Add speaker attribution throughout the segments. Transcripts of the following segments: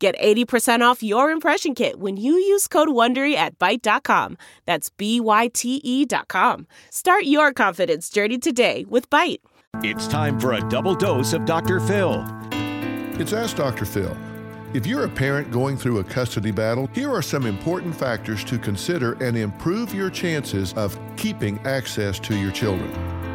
Speaker 1: Get 80% off your impression kit when you use code WONDERY at Byte.com. That's B-Y-T-E dot com. Start your confidence journey today with Byte.
Speaker 2: It's time for a double dose of Dr. Phil.
Speaker 3: It's Ask Dr. Phil. If you're a parent going through a custody battle, here are some important factors to consider and improve your chances of keeping access to your children.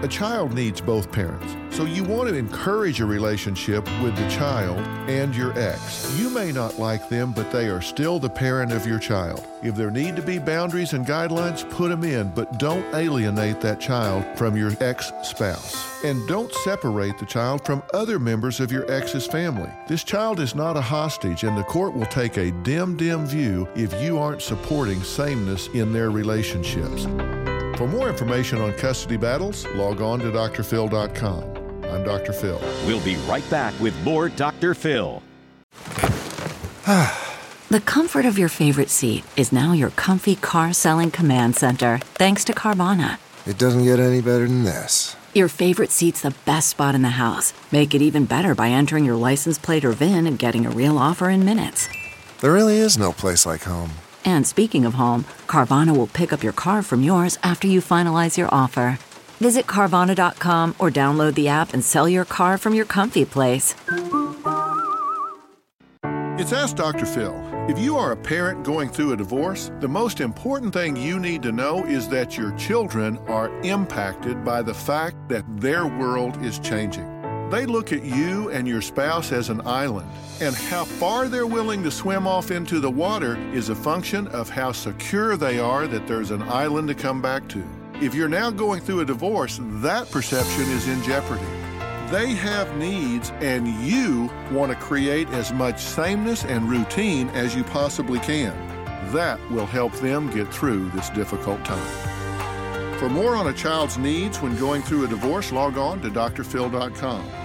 Speaker 3: A child needs both parents, so you want to encourage a relationship with the child and your ex. You may not like them, but they are still the parent of your child. If there need to be boundaries and guidelines, put them in, but don't alienate that child from your ex spouse. And don't separate the child from other members of your ex's family. This child is not a hostage, and the court will take a dim, dim view if you aren't supporting sameness in their relationships. For more information on custody battles, log on to drphil.com. I'm Dr. Phil.
Speaker 2: We'll be right back with more Dr. Phil.
Speaker 4: The comfort of your favorite seat is now your comfy car selling command center, thanks to Carvana.
Speaker 5: It doesn't get any better than this.
Speaker 4: Your favorite seat's the best spot in the house. Make it even better by entering your license plate or VIN and getting a real offer in minutes.
Speaker 5: There really is no place like home.
Speaker 4: And speaking of home, Carvana will pick up your car from yours after you finalize your offer. Visit Carvana.com or download the app and sell your car from your comfy place.
Speaker 3: It's Ask Dr. Phil. If you are a parent going through a divorce, the most important thing you need to know is that your children are impacted by the fact that their world is changing. They look at you and your spouse as an island, and how far they're willing to swim off into the water is a function of how secure they are that there's an island to come back to. If you're now going through a divorce, that perception is in jeopardy. They have needs, and you want to create as much sameness and routine as you possibly can. That will help them get through this difficult time. For more on a child's needs when going through a divorce, log on to drphil.com.